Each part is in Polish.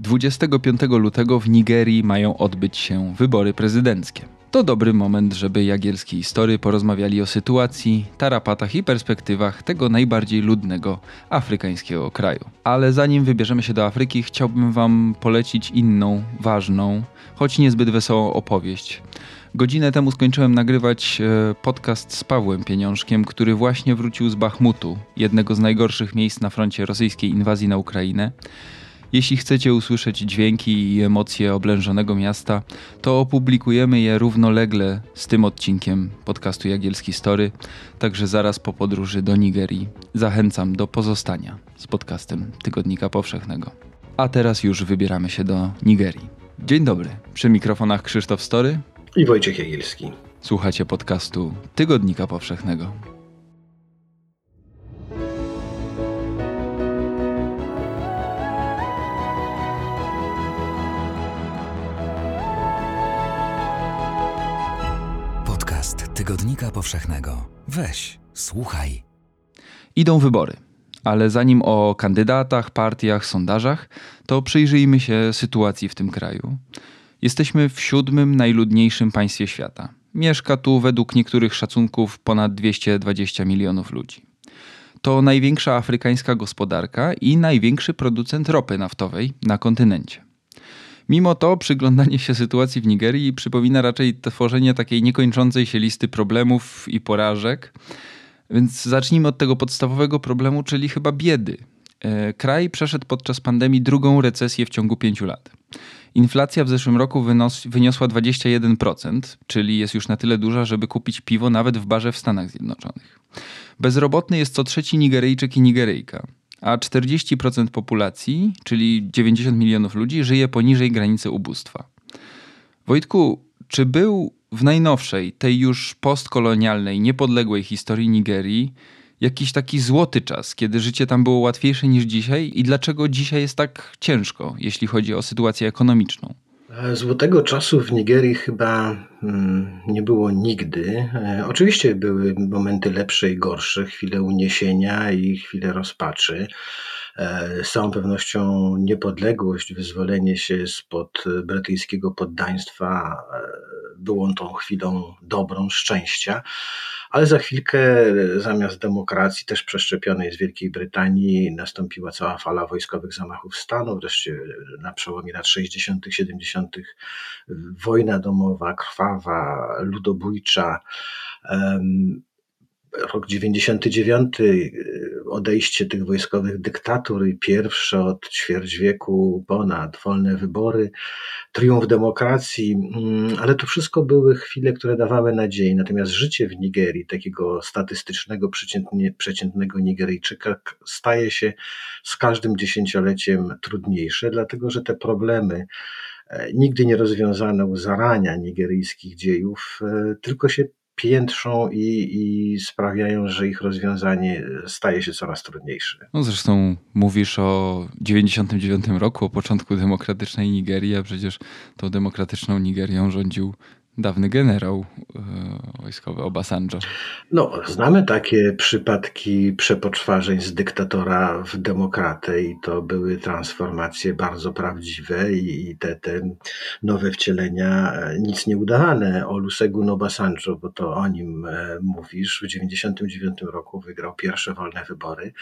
25 lutego w Nigerii mają odbyć się wybory prezydenckie. To dobry moment, żeby Jagielski i Story porozmawiali o sytuacji, tarapatach i perspektywach tego najbardziej ludnego afrykańskiego kraju. Ale zanim wybierzemy się do Afryki, chciałbym Wam polecić inną, ważną, choć niezbyt wesołą opowieść. Godzinę temu skończyłem nagrywać e, podcast z Pawłem Pieniążkiem, który właśnie wrócił z Bachmutu, jednego z najgorszych miejsc na froncie rosyjskiej inwazji na Ukrainę. Jeśli chcecie usłyszeć dźwięki i emocje oblężonego miasta, to opublikujemy je równolegle z tym odcinkiem podcastu Jagielski Story, także zaraz po podróży do Nigerii. Zachęcam do pozostania z podcastem Tygodnika Powszechnego. A teraz już wybieramy się do Nigerii. Dzień dobry, przy mikrofonach Krzysztof Story i Wojciech Jagielski. Słuchacie podcastu Tygodnika Powszechnego. Tygodnika Powszechnego. Weź, słuchaj. Idą wybory. Ale zanim o kandydatach, partiach, sondażach, to przyjrzyjmy się sytuacji w tym kraju. Jesteśmy w siódmym najludniejszym państwie świata. Mieszka tu według niektórych szacunków ponad 220 milionów ludzi. To największa afrykańska gospodarka i największy producent ropy naftowej na kontynencie. Mimo to przyglądanie się sytuacji w Nigerii przypomina raczej tworzenie takiej niekończącej się listy problemów i porażek. Więc zacznijmy od tego podstawowego problemu, czyli chyba biedy. E, kraj przeszedł podczas pandemii drugą recesję w ciągu pięciu lat. Inflacja w zeszłym roku wyniosła 21%, czyli jest już na tyle duża, żeby kupić piwo nawet w barze w Stanach Zjednoczonych. Bezrobotny jest co trzeci Nigeryjczyk i Nigeryjka, a 40% populacji, czyli 90 milionów ludzi, żyje poniżej granicy ubóstwa. Wojtku, czy był w najnowszej, tej już postkolonialnej, niepodległej historii Nigerii jakiś taki złoty czas, kiedy życie tam było łatwiejsze niż dzisiaj i dlaczego dzisiaj jest tak ciężko, jeśli chodzi o sytuację ekonomiczną? E, złotego czasu w Nigerii chyba mm, nie było nigdy. E, oczywiście były momenty lepsze i gorsze, chwile uniesienia i chwile rozpaczy. E, z całą pewnością niepodległość, wyzwolenie się spod brytyjskiego poddaństwa było tą chwilą dobrą, szczęścia. Ale za chwilkę zamiast demokracji, też przeszczepionej z Wielkiej Brytanii, nastąpiła cała fala wojskowych zamachów stanu. Wreszcie na przełomie lat 60., 70. wojna domowa, krwawa, ludobójcza rok 99, y, odejście tych wojskowych dyktatur i pierwsze od ćwierć wieku ponad wolne wybory, triumf demokracji, mm, ale to wszystko były chwile, które dawały nadzieję. Natomiast życie w Nigerii, takiego statystycznego, przeciętnego Nigeryjczyka, staje się z każdym dziesięcioleciem trudniejsze, dlatego że te problemy, e, nigdy nie rozwiązane u zarania nigeryjskich dziejów, e, tylko się piętrzą i, i sprawiają, że ich rozwiązanie staje się coraz trudniejsze. No zresztą mówisz o 99 roku, o początku demokratycznej Nigerii, a przecież tą demokratyczną Nigerią rządził dawny generał e, wojskowy Obasanjo. No, znamy takie przypadki przepoczwarzeń z dyktatora w demokratę i to były transformacje bardzo prawdziwe i te, te nowe wcielenia e, nic nie udawane. Olusegun Obasanjo, bo to o nim e, mówisz, w 1999 roku wygrał pierwsze wolne wybory.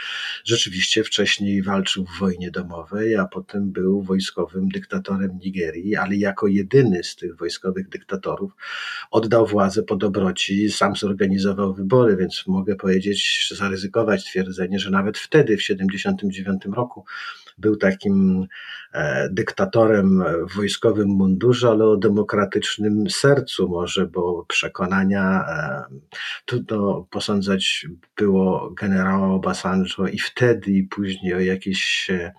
Rzeczywiście wcześniej walczył w wojnie domowej, a potem był wojskowym dyktatorem Nigerii, ale jako jedyny z tych wojskowych dyktatorów oddał władzę po dobroci, sam zorganizował wybory, więc mogę powiedzieć, zaryzykować twierdzenie, że nawet wtedy, w 1979 roku, był takim e, dyktatorem w wojskowym mundurze, ale o demokratycznym sercu może, bo przekonania e, trudno posądzać było generała Obasanjo i wtedy i później o jakieś e,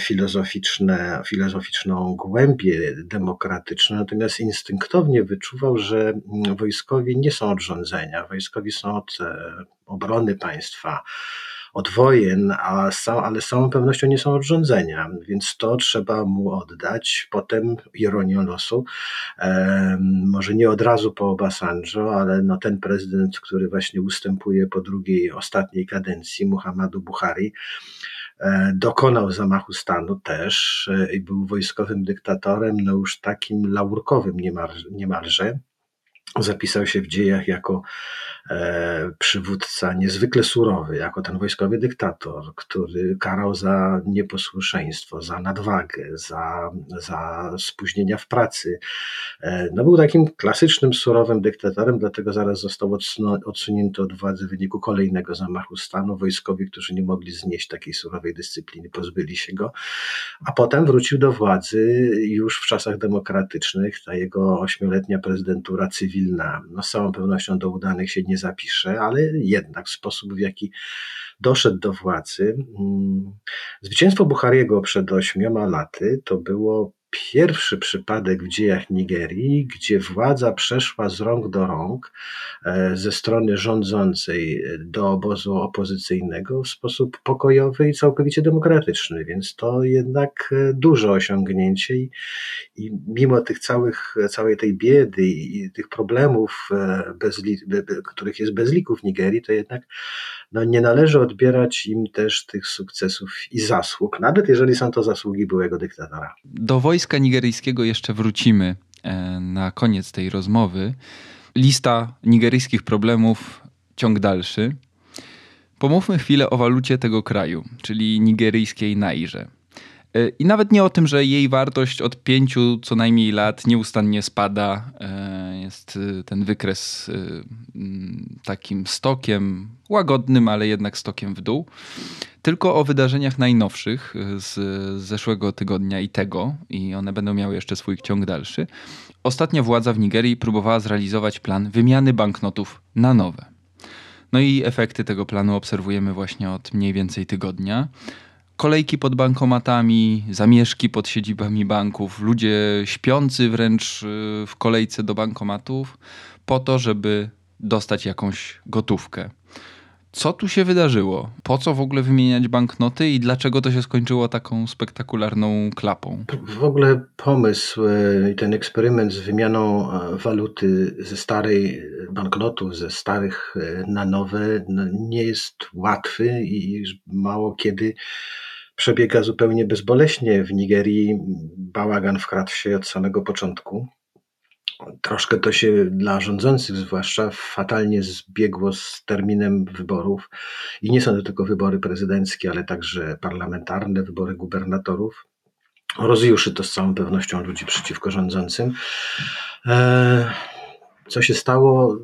filozoficzne, filozoficzną głębię demokratyczną, natomiast instynktownie wyczuwał, że wojskowi nie są od rządzenia, wojskowi są od obrony państwa, od wojen, a ale z całą pewnością nie są od rządzenia, więc to trzeba mu oddać. Potem ironią losu, może nie od razu po Obasanjo, ale no ten prezydent, który właśnie ustępuje po drugiej, ostatniej kadencji, Muhammadu Buhari, e, dokonał zamachu stanu też e, i był wojskowym dyktatorem, no już takim laurkowym niemalże zapisał się w dziejach jako przywódca niezwykle surowy, jako ten wojskowy dyktator, który karał za nieposłuszeństwo, za nadwagę, za, za spóźnienia w pracy. E, no był takim klasycznym, surowym dyktatorem, dlatego zaraz został odsunięty od władzy w wyniku kolejnego zamachu stanu. Wojskowi, którzy nie mogli znieść takiej surowej dyscypliny, pozbyli się go, a potem wrócił do władzy już w czasach demokratycznych. Ta jego ośmioletnia prezydentura cywilna no z całą pewnością do udanych się nie zapisze, ale jednak sposób, w jaki doszedł do władzy. Mm, zwycięstwo Buhariego przed ośmioma laty to było pierwszy przypadek w dziejach Nigerii, gdzie władza przeszła z rąk do rąk e, ze strony rządzącej do obozu opozycyjnego w sposób pokojowy i całkowicie demokratyczny, więc to jednak e, duże osiągnięcie i, i mimo tych całych, całej tej biedy i tych problemów, e, bez, których jest bez liku w Nigerii, to jednak no nie należy odbierać im też tych sukcesów i zasług, nawet jeżeli są to zasługi byłego dyktatora. Do wojska nigeryjskiego jeszcze wrócimy e, na koniec tej rozmowy. Lista nigeryjskich problemów, ciąg dalszy. Pomówmy chwilę o walucie tego kraju, czyli nigeryjskiej nairze. E, I nawet nie o tym, że jej wartość od pięciu co najmniej lat nieustannie spada. E, jest e, ten wykres takim stokiem, łagodnym, ale jednak stokiem w dół. Tylko o wydarzeniach najnowszych z zeszłego tygodnia i tego, i one będą miały jeszcze swój ciąg dalszy. Ostatnia władza w Nigerii próbowała zrealizować plan wymiany banknotów na nowe. No i efekty tego planu obserwujemy właśnie od mniej więcej tygodnia kolejki pod bankomatami, zamieszki pod siedzibami banków, ludzie śpiący wręcz y, w kolejce do bankomatów po to, żeby dostać jakąś gotówkę. Co tu się wydarzyło? Po co w ogóle wymieniać banknoty i dlaczego to się skończyło taką spektakularną klapą? W ogóle pomysł y, i ten eksperyment z wymianą e, waluty ze starej banknotów, ze starych e, na nowe, no, nie jest łatwy i mało kiedy przebiega zupełnie bezboleśnie. W Nigerii bałagan wkradł się od samego początku. Troszkę to się dla rządzących zwłaszcza fatalnie zbiegło z terminem wyborów. I nie są to tylko wybory prezydenckie, ale także parlamentarne, wybory gubernatorów. Rozjuszy to z całą pewnością ludzi przeciwko rządzącym. E, co się stało?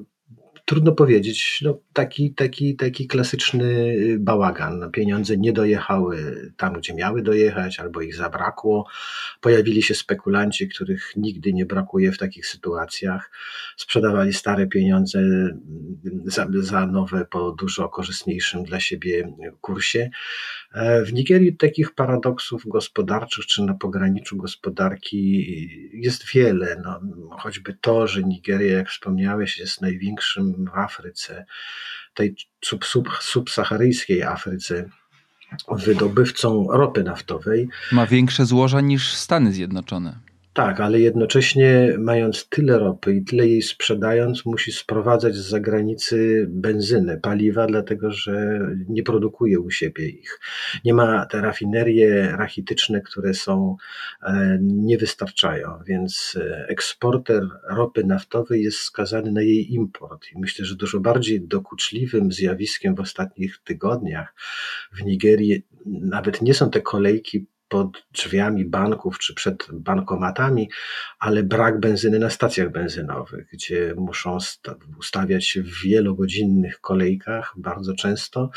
Trudno powiedzieć. No, taki, taki, taki klasyczny y, bałagan. Pieniądze nie dojechały tam, gdzie miały dojechać, albo ich zabrakło. Pojawili się spekulanci, których nigdy nie brakuje w takich sytuacjach. Sprzedawali stare pieniądze mm, za, za nowe po dużo korzystniejszym dla siebie kursie. E, w Nigerii takich paradoksów gospodarczych, czy na pograniczu gospodarki jest wiele. No, choćby to, że Nigeria, jak wspomniałeś, jest największym w Afryce, tej sub, sub, subsaharyjskiej Afryce, wydobywcą ropy naftowej. Ma większe złoża niż Stany Zjednoczone. Tak, ale jednocześnie mając tyle ropy i tyle jej sprzedając, musi sprowadzać z zagranicy benzynę, paliwa, dlatego że nie produkuje u siebie ich. Nie ma te rafinerie rachityczne, które są, e, nie wystarczają, więc e, eksporter ropy naftowej jest skazany na jej import. I myślę, że dużo bardziej dokuczliwym zjawiskiem w ostatnich tygodniach w Nigerii nawet nie są te kolejki pod drzwiami banków czy przed bankomatami, ale brak benzyny na stacjach benzynowych, gdzie muszą ustawiać się w wielogodzinnych kolejkach bardzo często,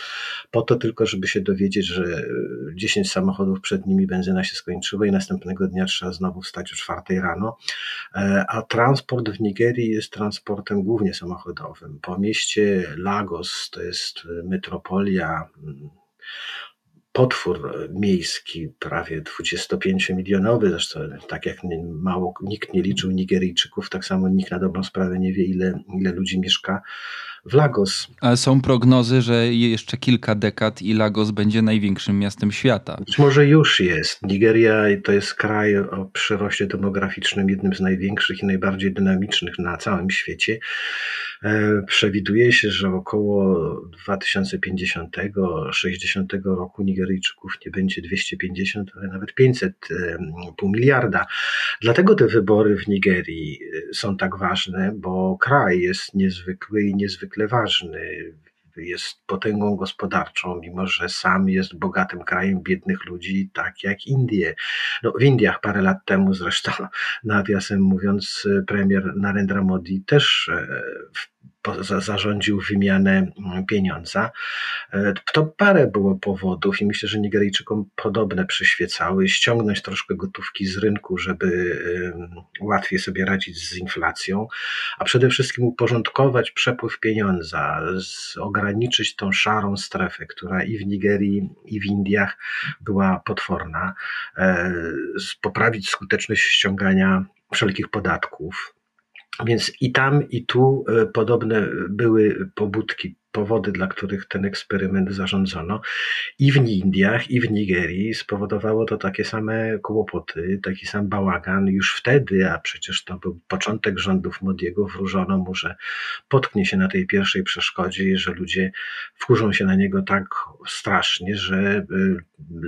po to tylko, żeby się dowiedzieć, że 10 samochodów przed nimi benzyna się skończyła i następnego dnia trzeba znowu wstać o 4 rano. E, a transport w Nigerii jest transportem głównie samochodowym. Po mieście Lagos, to jest metropolia potwór miejski, prawie 25-milionowy, zresztą tak jak mało nikt nie liczył Nigeryjczyków, tak samo nikt na dobrą sprawę nie wie, ile, ile ludzi mieszka w Lagos. Ale są prognozy, że jeszcze kilka dekad i Lagos będzie największym miastem świata. Być może już jest. Nigeria to jest kraj o przyroście demograficznym, jednym z największych i najbardziej dynamicznych na całym świecie. E, przewiduje się, że około 2050-60 roku Nigeryjczyków nie będzie 250, ale nawet 500, e, pół miliarda. Dlatego te wybory w Nigerii e, są tak ważne, bo kraj jest niezwykły i niezwykle ważny jest potęgą gospodarczą, mimo że sam jest bogatym krajem biednych ludzi, tak jak Indie. No, w Indiach parę lat temu zresztą, nawiasem mówiąc, premier Narendra Modi też zarządził wymianę mm, pieniądza. E, to parę było powodów i myślę, że Nigeryjczykom podobne przyświecały. Ściągnąć troszkę gotówki z rynku, żeby łatwiej sobie radzić z inflacją, a przede wszystkim uporządkować przepływ pieniądza, ograniczyć tą szarą strefę, która i w Nigerii, i w Indiach była potworna, e, poprawić skuteczność ściągania wszelkich podatków, więc i tam, i tu e, podobne były pobudki powody, dla których ten eksperyment zarządzono i w Indiach, i w Nigerii spowodowało to takie same kłopoty, taki sam bałagan. Już wtedy, a przecież to był początek rządów Modiego, wróżono mu, że potknie się na tej pierwszej przeszkodzie że ludzie wkurzą się na niego tak strasznie, że y,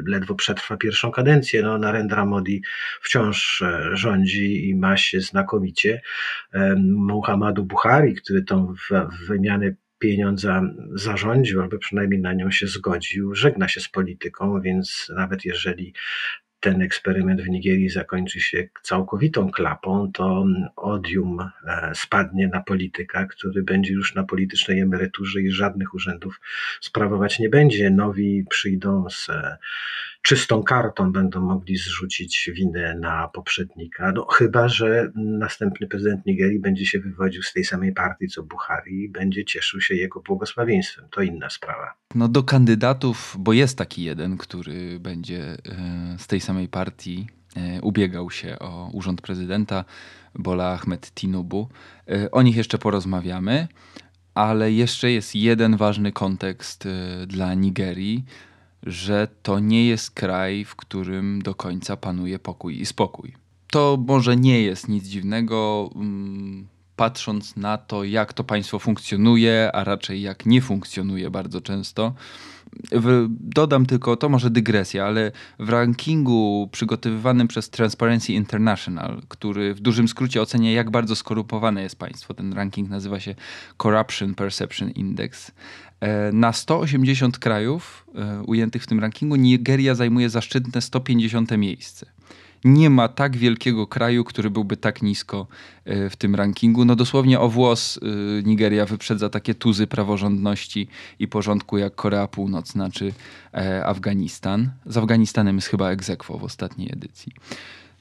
ledwo przetrwa pierwszą kadencję. No, Narendra Modi wciąż e, rządzi i ma się znakomicie. Muhammadu Buhari, który tą wymianę pieniądza zarządził, albo przynajmniej na nią się zgodził, żegna się z polityką, więc nawet jeżeli ten eksperyment w Nigerii zakończy się całkowitą klapą, to odium e, spadnie na polityka, który będzie już na politycznej emeryturze i żadnych urzędów sprawować nie będzie. Nowi przyjdą z e, czystą kartą będą mogli zrzucić winę na poprzednika. No, chyba, że następny prezydent Nigerii będzie się wywodził z tej samej partii co Buhari i będzie cieszył się jego błogosławieństwem. To inna sprawa. No do kandydatów, bo jest taki jeden, który będzie e, z tej samej partii e, ubiegał się o urząd prezydenta, Bola Ahmed Tinubu. E, o nich jeszcze porozmawiamy, ale jeszcze jest jeden ważny kontekst dla Nigerii że to nie jest kraj, w którym do końca panuje pokój i spokój. To może nie jest nic dziwnego, mm, patrząc na to, jak to państwo funkcjonuje, a raczej jak nie funkcjonuje bardzo często. Dodam tylko, to może dygresja, ale w rankingu przygotowywanym przez Transparency International, który w dużym skrócie ocenia, jak bardzo skorupowane jest państwo, ten ranking nazywa się Corruption Perception Index, E, na 180 krajów e, ujętych w tym rankingu Nigeria zajmuje zaszczytne 150 miejsce. Nie ma tak wielkiego kraju, który byłby tak nisko e, w tym rankingu. No dosłownie o włos Nigeria wyprzedza takie tuzy praworządności i porządku jak Korea Północna czy Afganistan. Z Afganistanem jest chyba egzekwo w ostatniej edycji.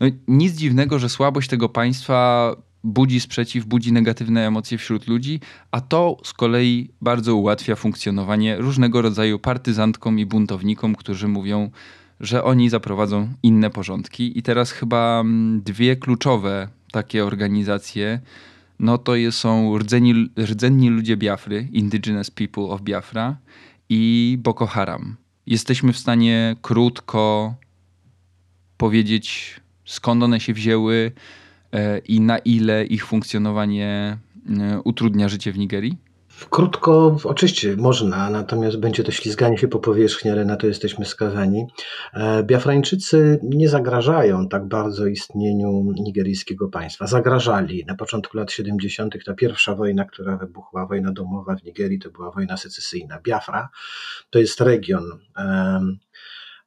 No, nic dziwnego, że słabość tego państwa budzi sprzeciw, budzi negatywne emocje wśród ludzi, a to z kolei bardzo ułatwia funkcjonowanie różnego rodzaju partyzantkom i buntownikom, którzy mówią, że oni zaprowadzą inne porządki. I teraz chyba mm, dwie kluczowe takie organizacje, no to są rdzeni, rdzenni ludzie Biafry, Indigenous People of Biafra i Boko Haram. Jesteśmy w stanie krótko powiedzieć, skąd one się wzięły, E, i na ile ich funkcjonowanie e, utrudnia życie w Nigerii? Krótko, oczywiście można, natomiast będzie to ślizganie się po powierzchni, ale na to jesteśmy skazani. E, Biafrańczycy nie zagrażają tak bardzo istnieniu nigeryjskiego państwa. Zagrażali na początku lat 70. Ta pierwsza wojna, która wybuchła, wojna domowa w Nigerii, to była wojna secesyjna. Biafra to jest region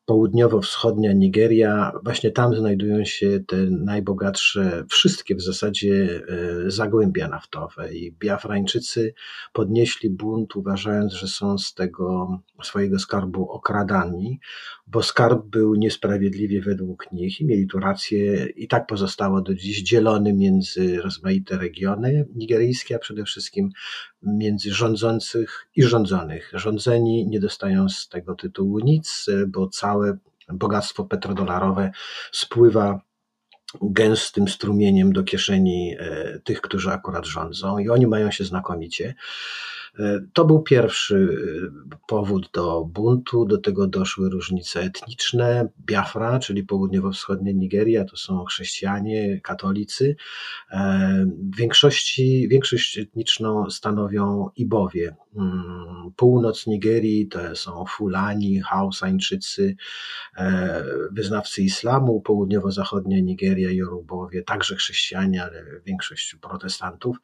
południowo-wschodnia Nigeria, właśnie tam znajdują się te najbogatsze, wszystkie w zasadzie e, zagłębia naftowe. I Biafrańczycy podnieśli bunt, uważając, że są z tego swojego skarbu okradani, bo skarb był niesprawiedliwie według nich i mieli tu rację i tak pozostało do dziś dzielony między rozmaite regiony nigeryjskie, a przede wszystkim między rządzących i rządzonych. Rządzeni nie dostają z tego tytułu nic, bo całe bogactwo petrodolarowe spływa gęstym strumieniem do kieszeni e, tych, którzy akurat rządzą i oni mają się znakomicie. To był pierwszy powód do buntu, do tego doszły różnice etniczne. Biafra, czyli południowo-wschodnia Nigeria, to są chrześcijanie, katolicy. W większości, większość etniczną stanowią Ibowie. Mm, północ Nigerii to są Fulani, Hausańczycy, wyznawcy islamu, południowo-zachodnia Nigeria, Jorubowie, także chrześcijanie, ale większość protestantów.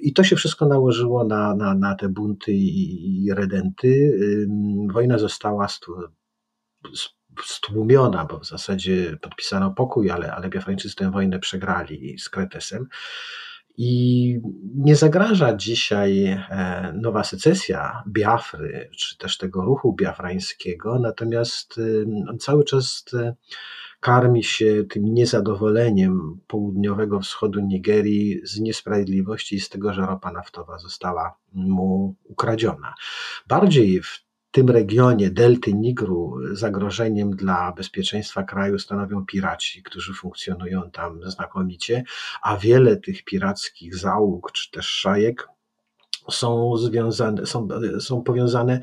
I to się wszystko nałożyło na, na, na te bunty i, i redenty. Wojna została stłumiona, bo w zasadzie podpisano pokój, ale, ale Biafrańczycy tę wojnę przegrali z Kretesem. I nie zagraża dzisiaj e, nowa secesja Biafry, czy też tego ruchu biafrańskiego, natomiast on cały czas karmi się tym niezadowoleniem południowego wschodu Nigerii z niesprawiedliwości i z tego, że ropa naftowa została mu ukradziona. Bardziej w tym regionie delty Nigru zagrożeniem dla bezpieczeństwa kraju stanowią piraci, którzy funkcjonują tam znakomicie, a wiele tych pirackich załóg czy też szajek są związane, są, są powiązane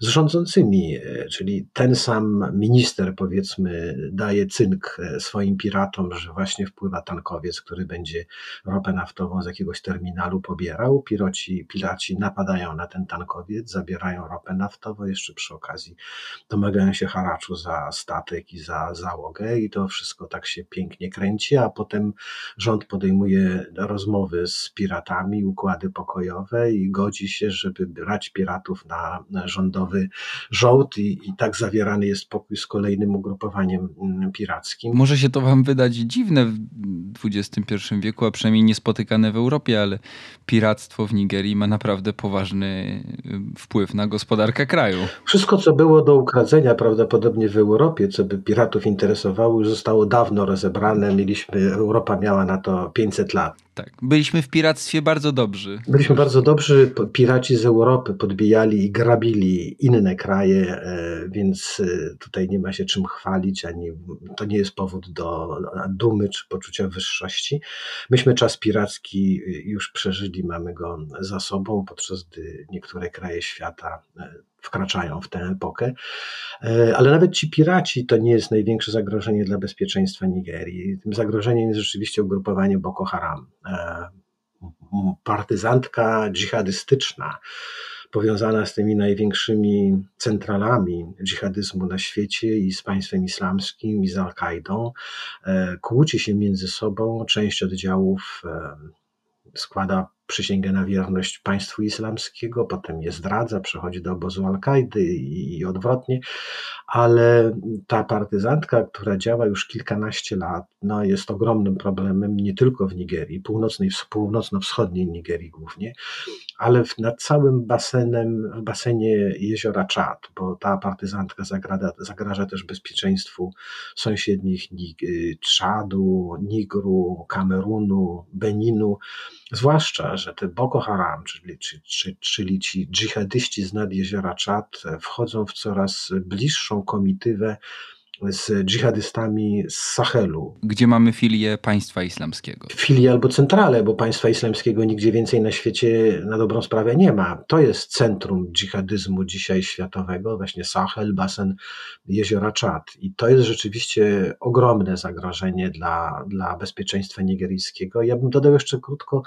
z rządzącymi, e, czyli ten sam minister, powiedzmy, daje cynk e, swoim piratom, że właśnie wpływa tankowiec, który będzie ropę naftową z jakiegoś terminalu pobierał. Piroci, piraci napadają na ten tankowiec, zabierają ropę naftową, jeszcze przy okazji domagają się haraczu za statek i za załogę i to wszystko tak się pięknie kręci, a potem rząd podejmuje rozmowy z piratami, układy pokojowe i godzi się, żeby brać piratów na, rządowy żołd i, i tak zawierany jest pokój z kolejnym ugrupowaniem mm, pirackim. Może się to wam wydać dziwne w XXI wieku, a przynajmniej niespotykane w Europie, ale piractwo w Nigerii ma naprawdę poważny y, wpływ na gospodarkę kraju. Wszystko, co było do ukradzenia prawdopodobnie w Europie, co by piratów interesowało, już zostało dawno rozebrane. Mieliśmy, Europa miała na to 500 lat. Tak, byliśmy w piractwie bardzo dobrzy. Byliśmy bardzo dobrzy. Piraci z Europy podbijali i grabili inne kraje, e, więc e, tutaj nie ma się czym chwalić, ani to nie jest powód do dumy czy poczucia wyższości. Myśmy czas piracki już przeżyli, mamy go za sobą, podczas gdy niektóre kraje świata e, wkraczają w tę epokę. E, ale nawet ci piraci to nie jest największe zagrożenie dla bezpieczeństwa Nigerii. Tym zagrożeniem jest rzeczywiście ugrupowanie Boko Haram. E, partyzantka dżihadystyczna, powiązana z tymi największymi centralami dżihadyzmu na świecie i z państwem islamskim i z Al-Kaidą, e, kłóci się między sobą. Część oddziałów składa przysięgę na wierność państwu islamskiego, potem je zdradza, przechodzi do obozu Al-Kaidy i odwrotnie, ale ta partyzantka, która działa już kilkanaście lat, no jest ogromnym problemem nie tylko w Nigerii, północnej, północno-wschodniej Nigerii głównie, ale nad całym basenem, w basenie jeziora Czad, bo ta partyzantka zagrada, zagraża też bezpieczeństwu sąsiednich Czadu, Nigru, Kamerunu, Beninu, zwłaszcza, że te Boko Haram, czyli, czyli, czyli ci dżihadyści z nad jeziora Czad wchodzą w coraz bliższą komitywę z dżihadystami z Sahelu. Gdzie mamy filię państwa islamskiego? Filię albo centralę, bo państwa islamskiego nigdzie więcej na świecie na dobrą sprawę nie ma. To jest centrum dżihadyzmu dzisiaj światowego, właśnie Sahel, basen jeziora Czad. I to jest rzeczywiście ogromne zagrożenie dla, dla bezpieczeństwa nigeryjskiego. Ja bym dodał jeszcze krótko,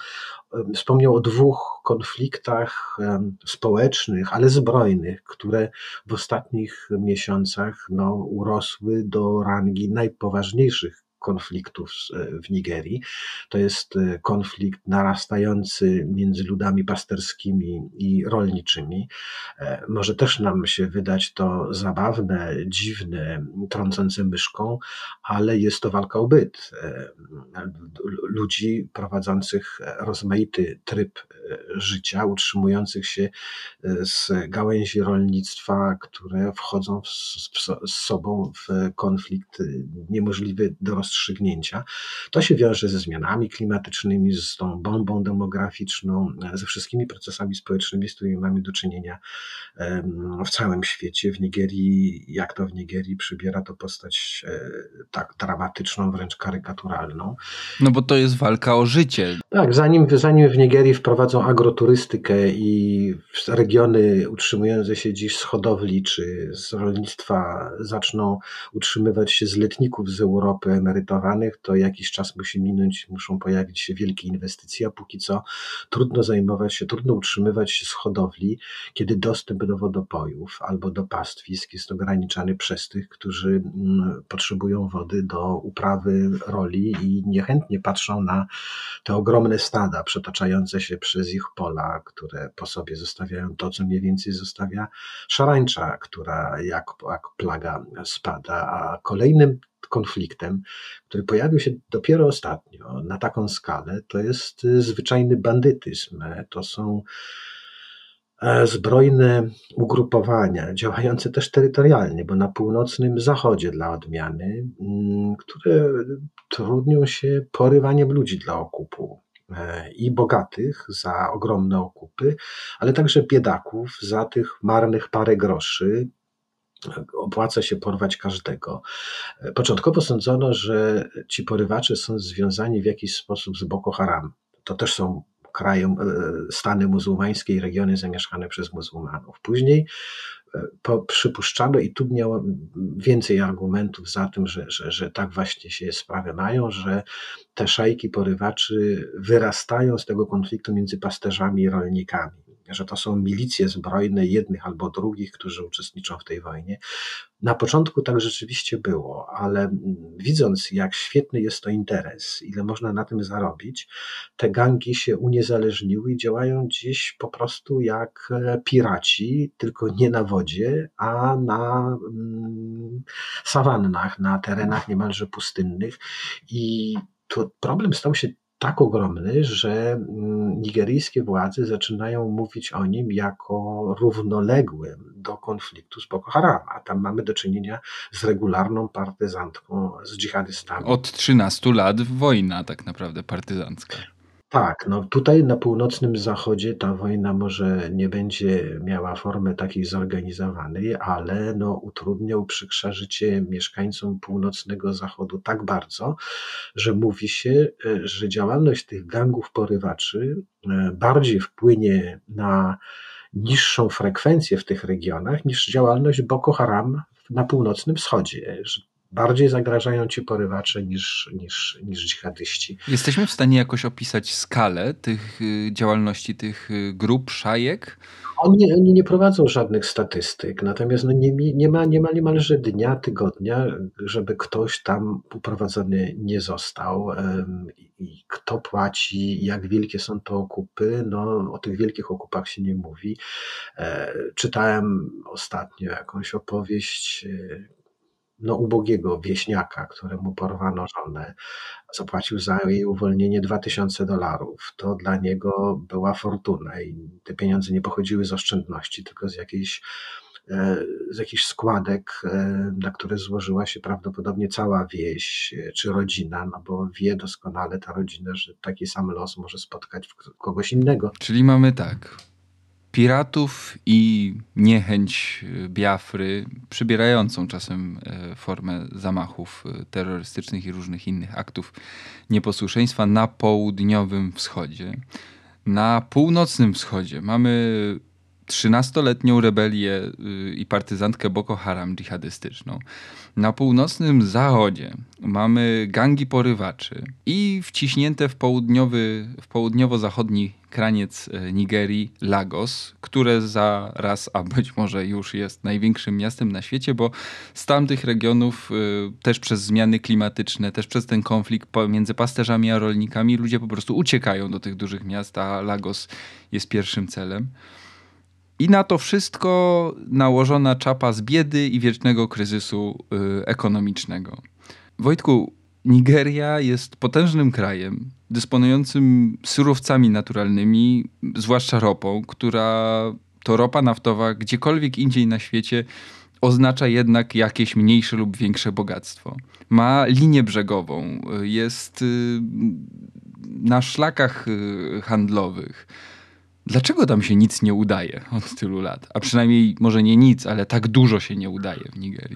wspomniał o dwóch konfliktach społecznych, ale zbrojnych, które w ostatnich miesiącach no, urosły do rangi najpoważniejszych konfliktów w Nigerii. To jest e, konflikt narastający między ludami pasterskimi i rolniczymi. E, może też nam się wydać to zabawne, dziwne, trącące myszką, ale jest to walka o byt. E, ludzi prowadzących rozmaity tryb życia, utrzymujących się z gałęzi rolnictwa, które wchodzą z sobą w konflikt niemożliwy do rozwiązania rozstrzygnięcia. To się wiąże ze zmianami klimatycznymi, z tą bombą demograficzną, ze wszystkimi procesami społecznymi, z którymi mamy do czynienia w całym świecie. W Nigerii, jak to w Nigerii, przybiera to postać e, tak dramatyczną, wręcz karykaturalną. No bo to jest walka o życie. Tak, zanim, zanim w Nigerii wprowadzą agroturystykę i regiony utrzymujące się dziś z hodowli czy z rolnictwa zaczną utrzymywać się z letników z Europy emerytowanych, to jakiś czas musi minąć, muszą pojawić się wielkie inwestycje, a póki co trudno zajmować się, trudno utrzymywać się z hodowli, kiedy dostęp do wodopojów albo do pastwisk jest ograniczany przez tych, którzy mm, potrzebują wody do uprawy roli i niechętnie patrzą na te ogromne stada przetaczające się przez ich pola, które po sobie zostawiają to, co mniej więcej zostawia szarańcza, która jak, jak plaga spada. A kolejnym konfliktem, który pojawił się dopiero ostatnio na taką skalę, to jest zwyczajny bandytyzm. To są E, zbrojne ugrupowania, działające też terytorialnie, bo na północnym zachodzie dla odmiany, mm, które trudnią się porywaniem ludzi dla okupu e, i bogatych za ogromne okupy, ale także biedaków za tych marnych parę groszy. Opłaca się porwać każdego. E, początkowo sądzono, że ci porywacze są związani w jakiś sposób z Boko Haram. To też są kraje, stany muzułmańskie i regiony zamieszkane przez muzułmanów. Później e, po, przypuszczano, i tu miało więcej argumentów za tym, że, że, że tak właśnie się sprawy mają, że te szajki porywaczy wyrastają z tego konfliktu między pasterzami i rolnikami że to są milicje zbrojne jednych albo drugich, którzy uczestniczą w tej wojnie. Na początku tak rzeczywiście było, ale widząc, jak świetny jest to interes, ile można na tym zarobić, te gangi się uniezależniły i działają dziś po prostu jak e, piraci, tylko nie na wodzie, a na mm, sawannach, na terenach niemalże pustynnych. I to problem stał się tak ogromny, że mm, nigeryjskie władze zaczynają mówić o nim jako równoległym do konfliktu z Boko Haram, a tam mamy do czynienia z regularną partyzantką, z dżihadystami. Od 13 lat wojna tak naprawdę partyzancka. Tak, no tutaj na północnym zachodzie ta wojna może nie będzie miała formy takiej zorganizowanej, ale no utrudnia, uprzykrza życie mieszkańcom północnego zachodu tak bardzo, że mówi się, e, że działalność tych gangów porywaczy e, bardziej wpłynie na niższą frekwencję w tych regionach niż działalność Boko Haram na północnym wschodzie bardziej zagrażają ci porywacze niż, niż, niż dżihadyści. Jesteśmy w stanie jakoś opisać skalę tych y, działalności, tych y, grup, szajek? Oni, oni nie prowadzą żadnych statystyk, natomiast no nie, nie, ma, nie ma niemalże dnia, tygodnia, żeby ktoś tam uprowadzony nie został. I kto płaci, jak wielkie są to okupy, no o tych wielkich okupach się nie mówi. E, czytałem ostatnio jakąś opowieść e, no, ubogiego wieśniaka, któremu porwano żonę, zapłacił za jej uwolnienie 2000 dolarów. To dla niego była fortuna i te pieniądze nie pochodziły z oszczędności, tylko z jakiejś e, z jakichś składek, e, na które złożyła się prawdopodobnie cała wieś e, czy rodzina, no bo wie doskonale ta rodzina, że taki sam los może spotkać kogoś innego. Czyli mamy tak, piratów i niechęć e, Biafry, przybierającą czasem e, formę zamachów e, terrorystycznych i różnych innych aktów nieposłuszeństwa na południowym wschodzie. Na północnym wschodzie mamy 13-letnią rebelię i partyzantkę Boko Haram dżihadystyczną. Na północnym zachodzie mamy gangi porywaczy i wciśnięte w, południowy, w południowo-zachodni kraniec e, Nigerii, Lagos, które zaraz, a być może już jest największym miastem na świecie, bo z tamtych regionów y, też przez zmiany klimatyczne, też przez ten konflikt między pasterzami a rolnikami ludzie po prostu uciekają do tych dużych miast, a Lagos jest pierwszym celem. I na to wszystko nałożona czapa z biedy i wiecznego kryzysu y, ekonomicznego. Wojtku, Nigeria jest potężnym krajem, dysponującym surowcami naturalnymi, zwłaszcza ropą, która to ropa naftowa gdziekolwiek indziej na świecie oznacza jednak jakieś mniejsze lub większe bogactwo. Ma linię brzegową, jest y, na szlakach y, handlowych. Dlaczego tam się nic nie udaje od tylu lat? A przynajmniej może nie nic, ale tak dużo się nie udaje w Nigerii.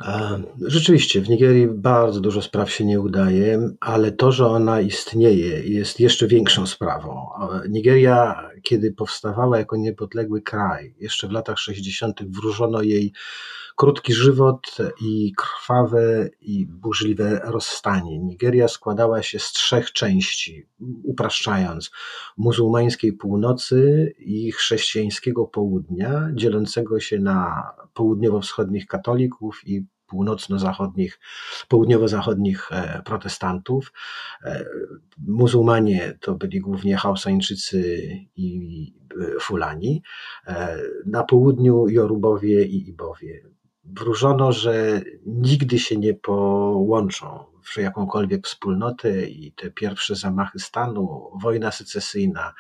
Rzeczywiście, w Nigerii bardzo dużo spraw się nie udaje, ale to, że ona istnieje, jest jeszcze większą sprawą. Nigeria, kiedy powstawała jako niepodległy kraj, jeszcze w latach 60., wróżono jej krótki żywot i krwawe i burzliwe rozstanie. Nigeria składała się z trzech części, upraszczając: muzułmańskiej północy i chrześcijańskiego południa, dzielącego się na południowo-wschodnich katolików i północno-zachodnich, południowo-zachodnich e, protestantów. E, muzułmanie to byli głównie Hausańczycy i e, Fulani. Na południu Jorubowie i Ibowie wróżono, że nigdy się nie połączą w jakąkolwiek wspólnotę i te pierwsze zamachy stanu, wojna secesyjna,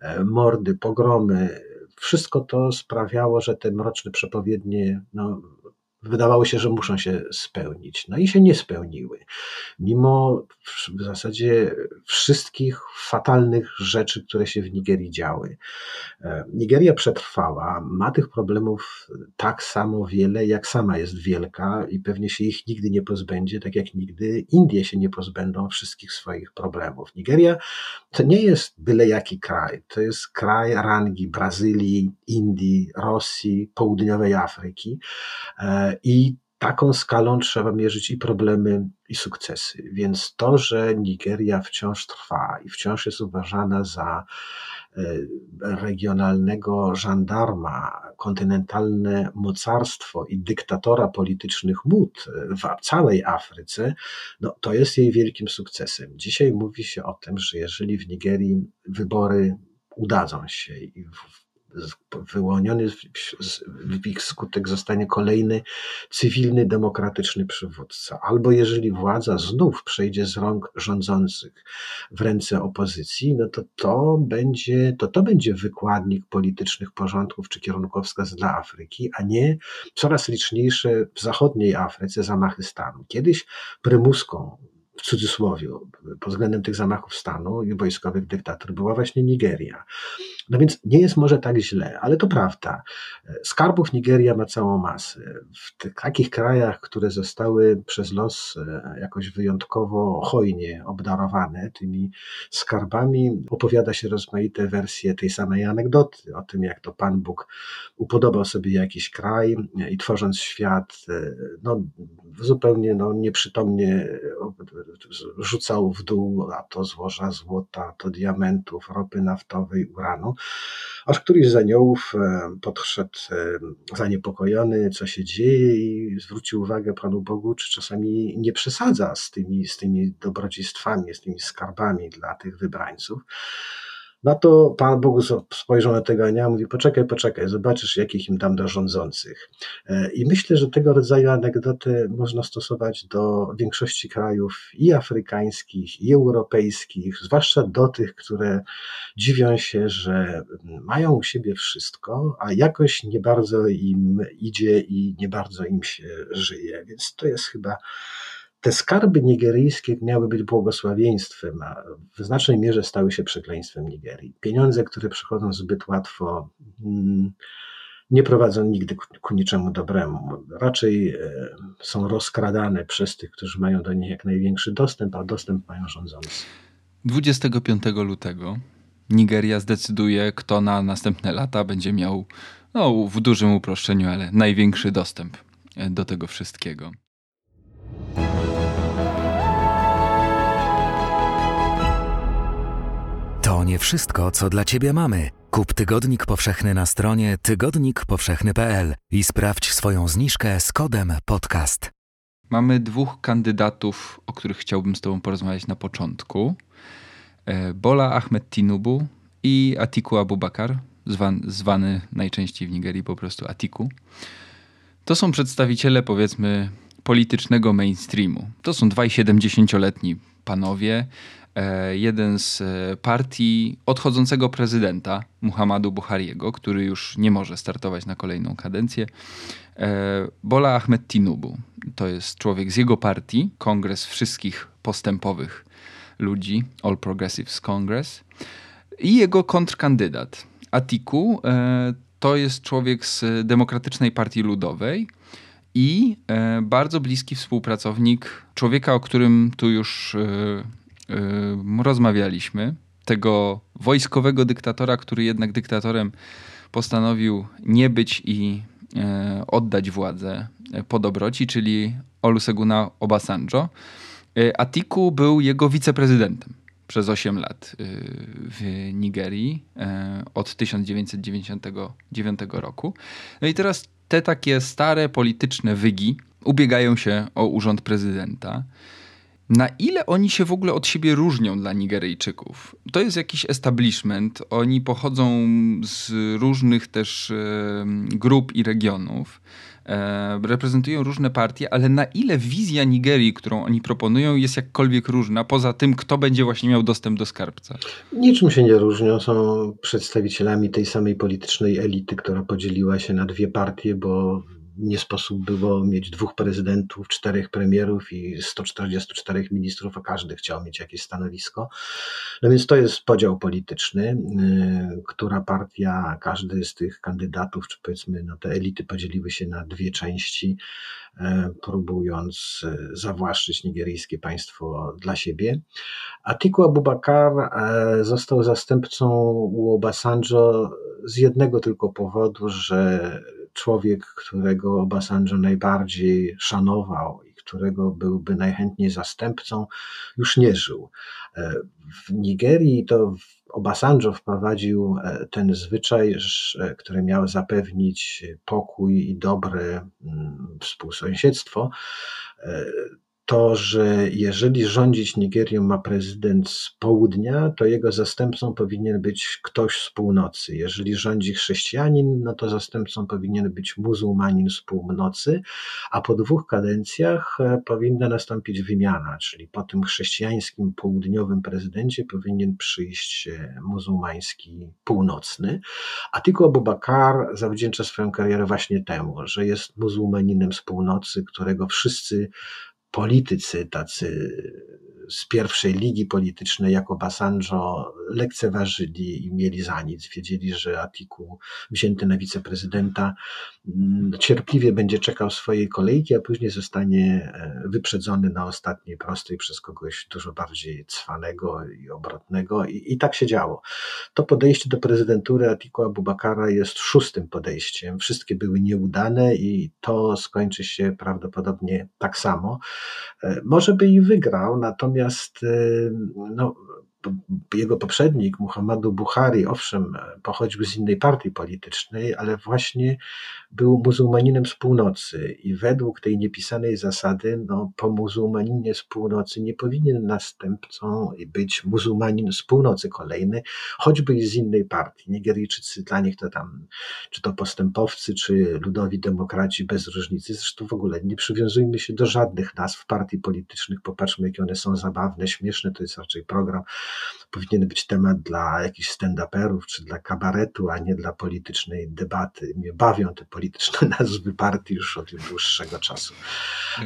e, mordy, pogromy, wszystko to sprawiało, że te mroczne przepowiednie no, wydawało się, że muszą się spełnić. No i się nie spełniły. Mimo w zasadzie wszystkich fatalnych rzeczy, które się w Nigerii działy. E, Nigeria przetrwała, ma tych problemów tak samo wiele, jak sama jest wielka i pewnie się ich nigdy nie pozbędzie, tak jak nigdy Indie się nie pozbędą wszystkich swoich problemów. Nigeria to nie jest byle jaki kraj, to jest kraj rangi Brazylii, Indii, Rosji, południowej Afryki e, i taką skalą trzeba mierzyć i problemy, i sukcesy. Więc to, że Nigeria wciąż trwa i wciąż jest uważana za e, regionalnego żandarma, kontynentalne mocarstwo i dyktatora politycznych mód w całej Afryce, no, to jest jej wielkim sukcesem. Dzisiaj mówi się o tym, że jeżeli w Nigerii wybory udadzą się i w wyłoniony w ich skutek zostanie kolejny cywilny, demokratyczny przywódca. Albo jeżeli władza znów przejdzie z rąk rządzących w ręce opozycji, no to to będzie, to to będzie wykładnik politycznych porządków czy kierunkowskaz dla Afryki, a nie coraz liczniejsze w zachodniej Afryce zamachy stanu. Kiedyś prymuską w cudzysłowie, pod względem tych zamachów stanu i wojskowych dyktatur była właśnie Nigeria. No więc nie jest może tak źle, ale to prawda. Skarbów Nigeria ma całą masę. W tych, takich krajach, które zostały przez los e, jakoś wyjątkowo hojnie obdarowane tymi skarbami, opowiada się rozmaite wersje tej samej anegdoty o tym, jak to Pan Bóg upodobał sobie jakiś kraj i tworząc świat, e, no, zupełnie no, nieprzytomnie rzucał w dół, a to złoża złota, to diamentów, ropy naftowej, uranu. Aż któryś z aniołów e, podszedł e, zaniepokojony, co się dzieje i zwrócił uwagę Panu Bogu, czy czasami nie przesadza z tymi, z tymi dobrodziejstwami, z tymi skarbami dla tych wybrańców. Na to Pan Bóg spojrzał na tego anioła i mówi, poczekaj, poczekaj, zobaczysz jakich im dam do rządzących. E, I myślę, że tego rodzaju anegdoty można stosować do większości krajów i afrykańskich, i europejskich, zwłaszcza do tych, które dziwią się, że mają u siebie wszystko, a jakoś nie bardzo im idzie i nie bardzo im się żyje. Więc to jest chyba te skarby nigeryjskie miały być błogosławieństwem, a w znacznej mierze stały się przekleństwem Nigerii. Pieniądze, które przychodzą zbyt łatwo, mm, nie prowadzą nigdy ku niczemu dobremu. Raczej e, są rozkradane przez tych, którzy mają do nich jak największy dostęp, a dostęp mają rządzący. 25 lutego Nigeria zdecyduje, kto na następne lata będzie miał, no w dużym uproszczeniu, ale największy dostęp e, do tego wszystkiego. To nie wszystko, co dla Ciebie mamy. Kup Tygodnik Powszechny na stronie tygodnikpowszechny.pl i sprawdź swoją zniżkę z kodem podcast. Mamy dwóch kandydatów, o których chciałbym z Tobą porozmawiać na początku. E, Bola Ahmed Tinubu i Atiku Abubakar, zwany, zwany najczęściej w Nigerii po prostu Atiku. To są przedstawiciele, powiedzmy, politycznego mainstreamu. To są dwaj 70-letni panowie, jeden z e, partii odchodzącego prezydenta Muhammadu Buhariego, który już nie może startować na kolejną kadencję, Bola Ahmed Tinubu. To jest człowiek z jego partii, Kongres Wszystkich Postępowych Ludzi, All Progressives Congress, i jego kontrkandydat Atiku. To jest człowiek z Demokratycznej Partii Ludowej, i e, bardzo bliski współpracownik człowieka, o którym tu już e, e, rozmawialiśmy, tego wojskowego dyktatora, który jednak dyktatorem postanowił nie być i oddać władzę po dobroci, czyli Olusegun Obasanjo. Atiku był jego wiceprezydentem przez 8 lat w Nigerii od 1999 roku. No i teraz te takie stare polityczne wygi ubiegają się o urząd prezydenta. Na ile oni się w ogóle od siebie różnią dla Nigeryjczyków? To jest jakiś establishment. Oni pochodzą z różnych też grup i regionów. Reprezentują różne partie, ale na ile wizja Nigerii, którą oni proponują, jest jakkolwiek różna, poza tym, kto będzie właśnie miał dostęp do skarbca? Niczym się nie różnią. Są przedstawicielami tej samej politycznej elity, która podzieliła się na dwie partie, bo nie sposób było mieć dwóch prezydentów, czterech premierów i 144 ministrów, a każdy chciał mieć jakieś stanowisko. No więc to jest podział polityczny, y, która partia, każdy z tych kandydatów, czy powiedzmy, no te elity podzieliły się na dwie części, y, próbując y, zawłaszczyć nigeryjskie państwo dla siebie. Atiku Abubakar został zastępcą u Obasanjo z jednego tylko powodu, że człowiek, którego Obasanjo najbardziej szanował i którego byłby najchętniej zastępcą, już nie żył. E, w Nigerii to Obasanjo wprowadził e, ten zwyczaj, który miał zapewnić pokój i dobre mm, współsąsiedztwo e, to, że jeżeli rządzić Nigerią ma prezydent z południa, to jego zastępcą powinien być ktoś z północy. Jeżeli rządzi chrześcijanin, no to zastępcą powinien być muzułmanin z północy, a po dwóch kadencjach e, powinna nastąpić wymiana, czyli po tym chrześcijańskim południowym prezydencie powinien przyjść e, muzułmański północny. A tylko Abubakar zawdzięcza swoją karierę właśnie temu, że jest muzułmaninem z północy, którego wszyscy politycy tacy z pierwszej ligi politycznej jako Basanjo lekceważyli i mieli za nic. Wiedzieli, że Atiku wzięty na wiceprezydenta mm, cierpliwie będzie czekał swojej kolejki, a później zostanie e, wyprzedzony na ostatniej prostej przez kogoś dużo bardziej cwanego i obrotnego i, i tak się działo. To podejście do prezydentury Atiku Abubakara jest szóstym podejściem. Wszystkie były nieudane i to skończy się prawdopodobnie tak samo. E, może by i wygrał, natomiast e, no, jego poprzednik, Muhammadu Buhari, owszem, pochodził z innej partii politycznej, ale właśnie był muzułmaninem z północy i według tej niepisanej zasady, no, po muzułmaninie z północy nie powinien następcą być muzułmanin z północy kolejny, choćby i z innej partii. Nigeryjczycy dla nich to tam, czy to postępowcy, czy ludowi demokraci bez różnicy. Zresztą w ogóle nie przywiązujmy się do żadnych nazw partii politycznych, popatrzmy, jakie one są zabawne, śmieszne, to jest raczej program powinien być temat dla jakichś stand-uperów czy dla kabaretu, a nie dla politycznej debaty. Mnie bawią te polityczne nazwy partii już od dłuższego czasu.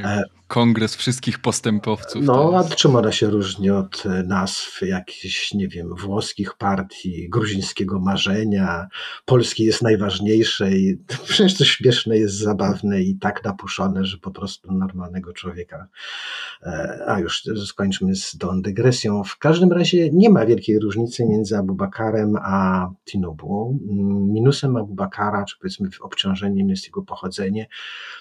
E, Kongres wszystkich postępowców. No, a czym ona się różni od nazw jakichś, nie wiem, włoskich partii, gruzińskiego marzenia, Polski jest najważniejsze i przecież to śmieszne jest zabawne i tak napuszone, że po prostu normalnego człowieka. E, a już skończmy z tą dygresją. W każdym razie nie ma wielkiej różnicy między Abubakarem a Tinubu. Minusem Abubakara, czy powiedzmy obciążeniem jest jego pochodzenie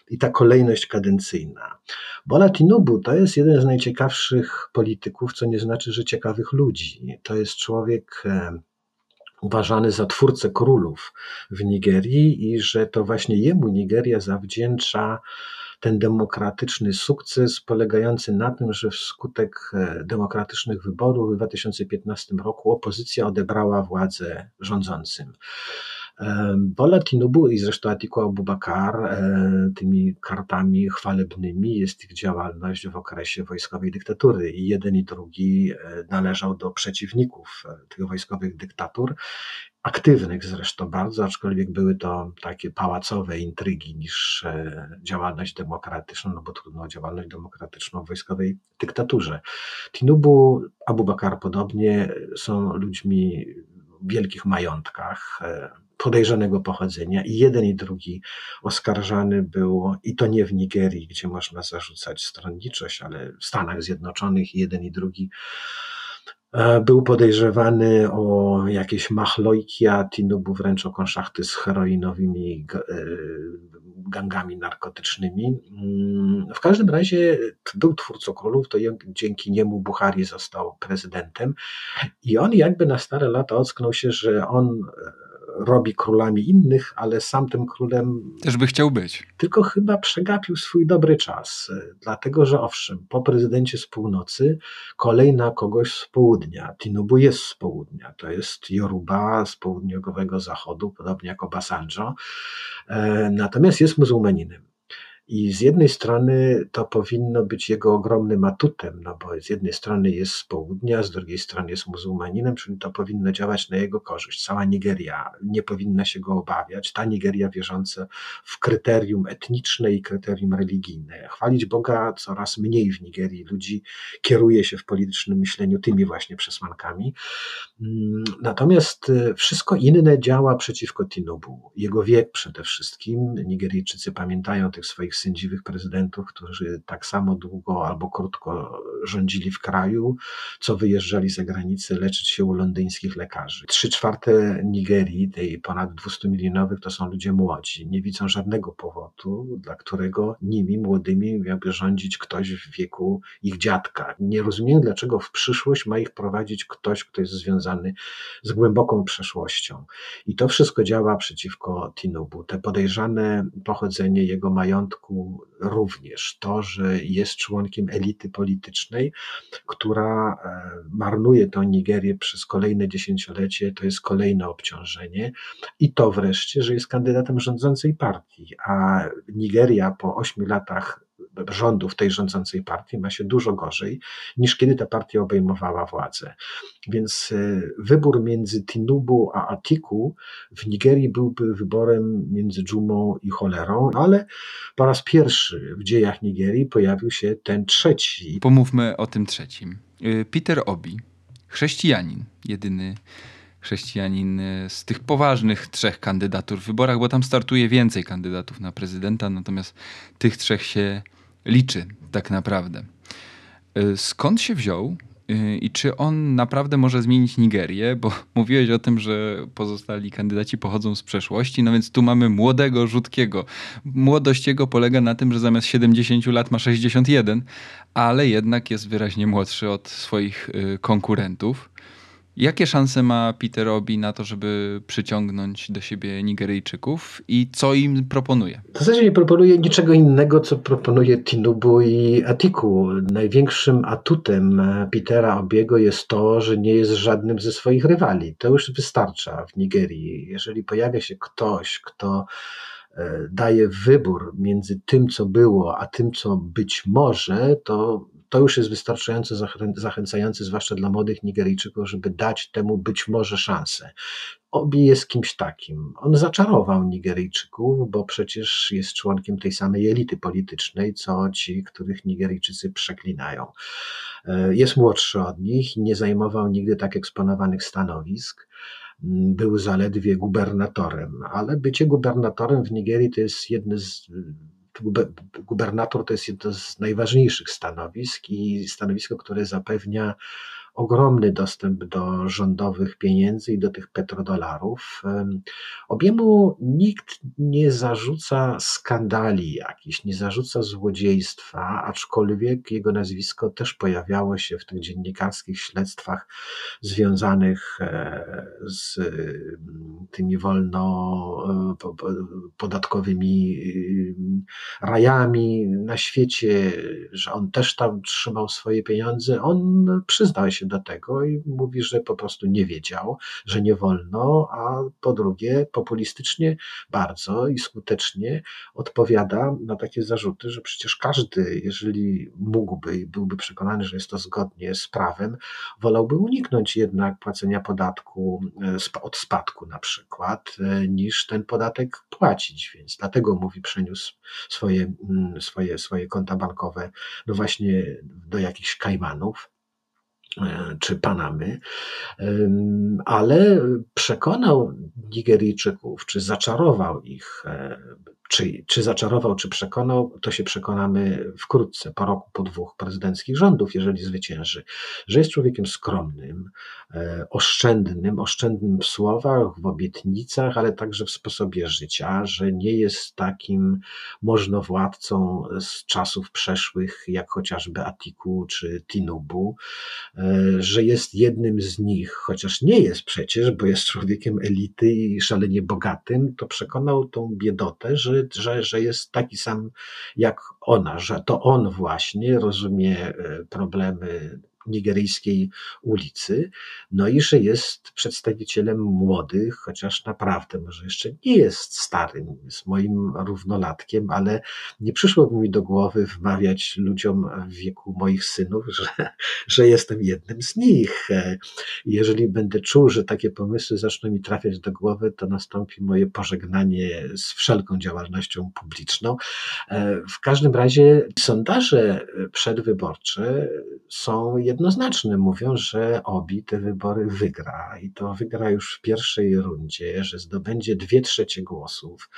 i ta kolejność kadencyjna. Bola Tinubu to jest jeden z najciekawszych polityków, co nie znaczy, że ciekawych ludzi. To jest człowiek e, uważany za twórcę królów w Nigerii i że to właśnie jemu Nigeria zawdzięcza ten demokratyczny sukces polegający na tym, że wskutek e, demokratycznych wyborów w 2015 roku opozycja odebrała władzę rządzącym. Bola Tinubu i zresztą Atiku Abubakar e, tymi kartami chwalebnymi jest ich działalność w okresie wojskowej dyktatury i jeden i drugi e, należał do przeciwników e, tych wojskowych dyktatur aktywnych zresztą bardzo, aczkolwiek były to takie pałacowe intrygi niż działalność demokratyczną, no bo trudno działalność demokratyczną w wojskowej dyktaturze. Tinubu, Abubakar podobnie są ludźmi w wielkich majątkach, podejrzanego pochodzenia i jeden i drugi oskarżany był, i to nie w Nigerii, gdzie można zarzucać stronniczość, ale w Stanach Zjednoczonych jeden i drugi e, był podejrzewany o jakieś machlojki, a Tinubu wręcz o konszachty z heroinowymi e, gangami narkotycznymi. Mm, w każdym razie był twórcą królów, to dzięki niemu Buhari został prezydentem i on jakby na stare lata ocknął się, że on robi królami innych, ale sam tym królem. Też by chciał być. Tylko chyba przegapił swój dobry czas, dlatego że owszem, po prezydencie z północy kolej na kogoś z południa. Tinubu jest z południa, to jest Yoruba z południowego zachodu, podobnie jak Obasanjo, e, natomiast jest muzułmaninem. I z jednej strony to powinno być jego ogromnym atutem, no bo z jednej strony jest z południa, z drugiej strony jest muzułmaninem, czyli to powinno działać na jego korzyść. Cała Nigeria nie powinna się go obawiać. Ta Nigeria wierząca w kryterium etniczne i kryterium religijne. Chwalić Boga coraz mniej w Nigerii ludzi kieruje się w politycznym myśleniu tymi właśnie przesłankami. Mm, natomiast y, wszystko inne działa przeciwko Tinubu. Jego wiek przede wszystkim. Nigeryjczycy pamiętają tych swoich sędziwych prezydentów, którzy tak samo długo albo krótko rządzili w kraju, co wyjeżdżali za granicę leczyć się u londyńskich lekarzy. Trzy czwarte Nigerii, tej ponad 200 milionowych, to są ludzie młodzi. Nie widzą żadnego powodu, dla którego nimi, młodymi, miałby rządzić ktoś w wieku ich dziadka. Nie rozumiem, dlaczego w przyszłość ma ich prowadzić ktoś, kto jest związany z głęboką przeszłością. I to wszystko działa przeciwko Tinubu. Te podejrzane pochodzenie jego majątku, również to, że jest członkiem elity politycznej, która e, marnuje tę Nigerię przez kolejne dziesięciolecie, to jest kolejne obciążenie. I to wreszcie, że jest kandydatem rządzącej partii, a Nigeria po ośmiu latach rządów tej rządzącej partii ma się dużo gorzej niż kiedy ta partia obejmowała władzę. Więc e, wybór między Tinubu a Atiku w Nigerii byłby wyborem między dżumą i cholerą, ale po raz pierwszy w dziejach Nigerii pojawił się ten trzeci. Pomówmy o tym trzecim. Y, Peter Obi, chrześcijanin, jedyny chrześcijanin y, z tych poważnych trzech kandydatur w wyborach, bo tam startuje więcej kandydatów na prezydenta, natomiast tych trzech się liczy tak naprawdę. Y, skąd się wziął y, i czy on naprawdę może zmienić Nigerię? Bo mówiłeś o tym, że pozostali kandydaci pochodzą z przeszłości, no więc tu mamy młodego Rzutkiego. Młodość jego polega na tym, że zamiast 70 lat ma 61, ale jednak jest wyraźnie młodszy od swoich konkurentów. Jakie szanse ma Peterowi na to, żeby przyciągnąć do siebie Nigeryjczyków i co im proponuje? W zasadzie nie proponuje niczego innego, co proponuje Tinubu i Atiku. Największym atutem Petera Obiego jest to, że nie jest żadnym ze swoich rywali. To już wystarcza w Nigerii. Jeżeli pojawia się ktoś, kto e, daje wybór między tym, co było, a tym, co być może, to to już jest wystarczająco zachęcające, zwłaszcza dla młodych Nigeryjczyków, żeby dać temu być może szansę. Obi jest kimś takim. On zaczarował Nigeryjczyków, bo przecież jest członkiem tej samej elity politycznej, co ci, których Nigeryjczycy przeklinają. E, jest młodszy od nich nie zajmował nigdy tak eksponowanych stanowisk był zaledwie gubernatorem, ale bycie gubernatorem w Nigerii to jest jedno z gubernator to jest jedno z najważniejszych stanowisk i stanowisko, które zapewnia ogromny dostęp do rządowych pieniędzy i do tych petrodolarów. Obiemu nikt nie zarzuca skandali jakichś, nie zarzuca złodziejstwa, aczkolwiek jego nazwisko też pojawiało się w tych dziennikarskich śledztwach związanych e, z tymi wolno e, podatkowymi e, rajami na świecie, że on też tam trzymał swoje pieniądze. On przyznał się się do tego i mówi, że po prostu nie wiedział, że nie wolno, a po drugie populistycznie bardzo i skutecznie odpowiada na takie zarzuty, że przecież każdy, jeżeli mógłby i byłby przekonany, że jest to zgodnie z prawem, wolałby uniknąć jednak płacenia podatku e, od spadku na przykład, e, niż ten podatek płacić, więc dlatego mówi przeniósł swoje, mm, swoje, swoje konta bankowe no właśnie do jakichś Kajmanów czy Panamy, ale przekonał Nigeryjczyków, czy zaczarował ich czy, czy zaczarował, czy przekonał, to się przekonamy wkrótce, po roku, po dwóch prezydenckich rządów, jeżeli zwycięży, że jest człowiekiem skromnym, e, oszczędnym, oszczędnym w słowach, w obietnicach, ale także w sposobie życia, że nie jest takim możnowładcą z czasów przeszłych, jak chociażby Atiku czy Tinubu, e, że jest jednym z nich, chociaż nie jest przecież, bo jest człowiekiem elity i szalenie bogatym, to przekonał tą biedotę, że że, że jest taki sam jak ona, że to on właśnie rozumie e, problemy nigeryjskiej ulicy, no i że jest przedstawicielem młodych, chociaż naprawdę może jeszcze nie jest starym, jest moim równolatkiem, ale nie przyszłoby mi do głowy wmawiać ludziom w wieku moich synów, że, że jestem jednym z nich. Jeżeli będę czuł, że takie pomysły zaczną mi trafiać do głowy, to nastąpi moje pożegnanie z wszelką działalnością publiczną. W każdym razie sondaże przedwyborcze są jednoznaczne. Mówią, że Obi te wybory wygra i to wygra już w pierwszej rundzie, że zdobędzie dwie trzecie głosów.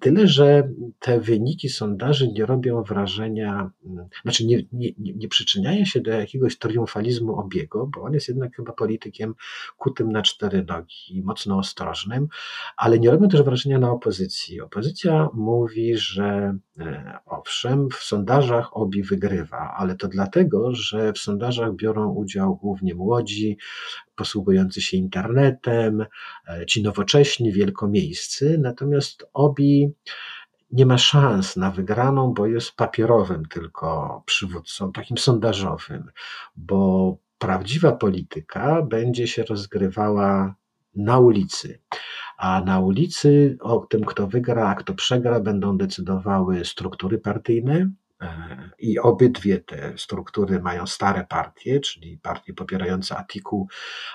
Tyle, że te wyniki sondaży nie robią wrażenia, mm, znaczy nie, nie, nie przyczyniają się do jakiegoś triumfalizmu Obiego, bo on jest jednak chyba politykiem kutym na cztery nogi i mocno ostrożnym, ale nie robią też wrażenia na opozycji. Opozycja mówi, że e, owszem, w sondażach Obi wygrywa, ale to dlatego, że w sondażach biorą udział głównie młodzi, posługujący się internetem, e, ci nowocześni, wielkomiejscy, natomiast Obi nie ma szans na wygraną, bo jest papierowym tylko przywódcą, takim sondażowym, bo prawdziwa polityka będzie się rozgrywała na ulicy. A na ulicy o tym, kto wygra, a kto przegra, będą decydowały struktury partyjne, i obydwie te struktury mają stare partie, czyli partie popierające Atiku,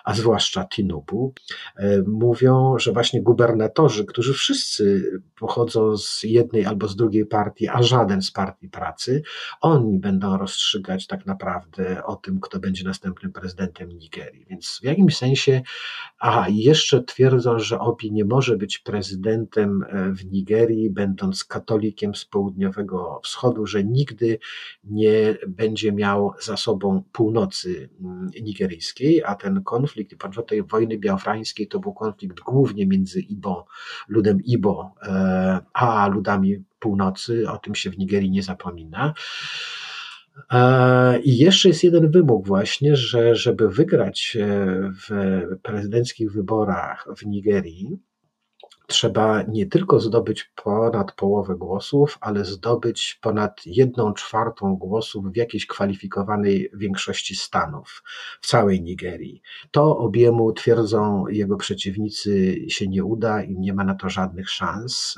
a zwłaszcza Tinubu. E, mówią, że właśnie gubernatorzy, którzy wszyscy pochodzą z jednej albo z drugiej partii, a żaden z partii pracy, oni będą rozstrzygać tak naprawdę o tym, kto będzie następnym prezydentem Nigerii. Więc w jakimś sensie, aha, jeszcze twierdzą, że Obi nie może być prezydentem e, w Nigerii, będąc katolikiem z południowego wschodu, że nigdy nie będzie miał za sobą północy mm, nigeryjskiej, a ten konflikt podczas tej wojny biafrańskiej to był konflikt głównie między Ibo, ludem Ibo, e, a ludami północy, o tym się w Nigerii nie zapomina. E, I jeszcze jest jeden wymóg właśnie, że żeby wygrać e, w prezydenckich wyborach w Nigerii, trzeba nie tylko zdobyć ponad połowę głosów, ale zdobyć ponad jedną czwartą głosów w jakiejś kwalifikowanej większości stanów w całej Nigerii. To obiemu twierdzą jego przeciwnicy się nie uda i nie ma na to żadnych szans.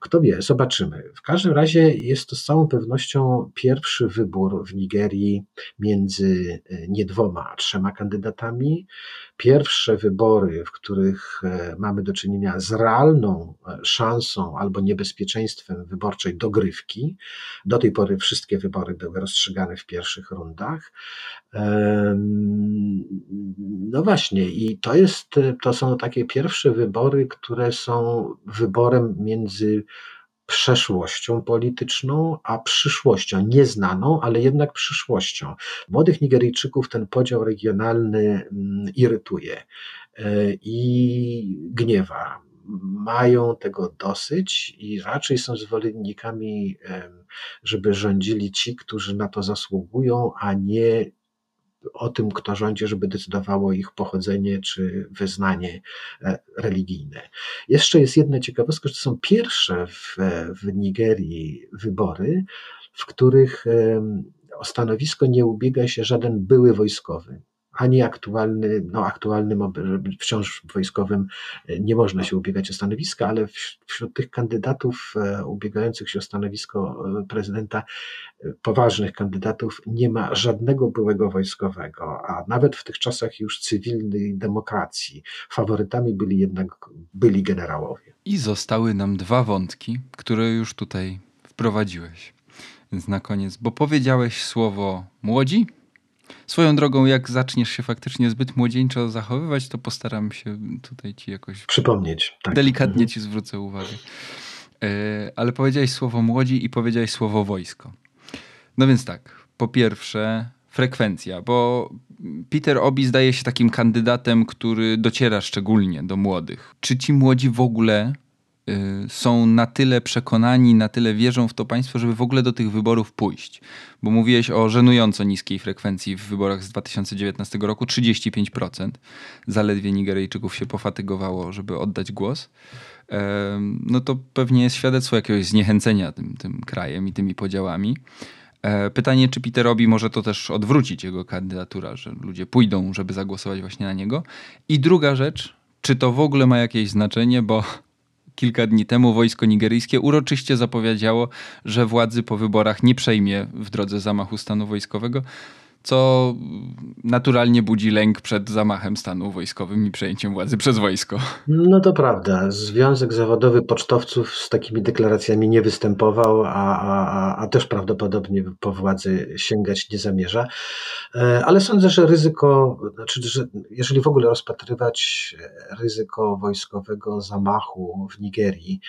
Kto wie, zobaczymy. W każdym razie jest to z całą pewnością pierwszy wybór w Nigerii między e, nie dwoma, a trzema kandydatami. Pierwsze wybory, w których e, mamy do czynienia z realną szansą albo niebezpieczeństwem wyborczej dogrywki. Do tej pory wszystkie wybory były rozstrzygane w pierwszych rundach. No właśnie, i to jest, to są takie pierwsze wybory, które są wyborem między przeszłością polityczną, a przyszłością, nieznaną, ale jednak przyszłością. Młodych Nigeryjczyków ten podział regionalny mm, irytuje e, i gniewa mają tego dosyć i raczej są zwolennikami, żeby rządzili ci, którzy na to zasługują, a nie o tym, kto rządzi, żeby decydowało ich pochodzenie czy wyznanie e, religijne. Jeszcze jest jedna ciekawostka, że to są pierwsze w, w Nigerii wybory, w których o stanowisko nie ubiega się żaden były wojskowy ani aktualny, no aktualnym, wciąż wojskowym e, nie można się ubiegać o stanowiska, ale wśród tych kandydatów e, ubiegających się o stanowisko e, prezydenta, poważnych kandydatów, nie ma żadnego byłego wojskowego, a nawet w tych czasach już cywilnej demokracji faworytami byli jednak byli generałowie. I zostały nam dwa wątki, które już tutaj wprowadziłeś. Więc na koniec, bo powiedziałeś słowo młodzi, Swoją drogą, jak zaczniesz się faktycznie zbyt młodzieńczo zachowywać, to postaram się tutaj ci jakoś. Przypomnieć. Tak. Delikatnie mhm. ci zwrócę uwagę. E, ale powiedziałeś słowo młodzi i powiedziałeś słowo wojsko. No więc tak, po pierwsze, frekwencja, bo Peter Obi zdaje się takim kandydatem, który dociera szczególnie do młodych. Czy ci młodzi w ogóle są na tyle przekonani, na tyle wierzą w to państwo, żeby w ogóle do tych wyborów pójść. Bo mówiłeś o żenująco niskiej frekwencji w wyborach z 2019 roku 35%. Zaledwie Nigeryjczyków się pofatygowało, żeby oddać głos. No to pewnie jest świadectwo jakiegoś zniechęcenia tym, tym krajem i tymi podziałami. E, pytanie, czy Peterowi może to też odwrócić jego kandydatura, że ludzie pójdą, żeby zagłosować właśnie na niego. I druga rzecz, czy to w ogóle ma jakieś znaczenie, bo kilka dni temu wojsko nigeryjskie uroczyście zapowiedziało, że władzy po wyborach nie przejmie w drodze zamachu stanu wojskowego, co naturalnie budzi lęk przed zamachem stanu wojskowym i przejęciem władzy przez wojsko. No to prawda. Związek Zawodowy Pocztowców z takimi deklaracjami nie występował, a, a, a też prawdopodobnie po władzy sięgać nie zamierza. E, ale sądzę, że ryzyko, znaczy, że jeżeli w ogóle rozpatrywać ryzyko wojskowego zamachu w Nigerii,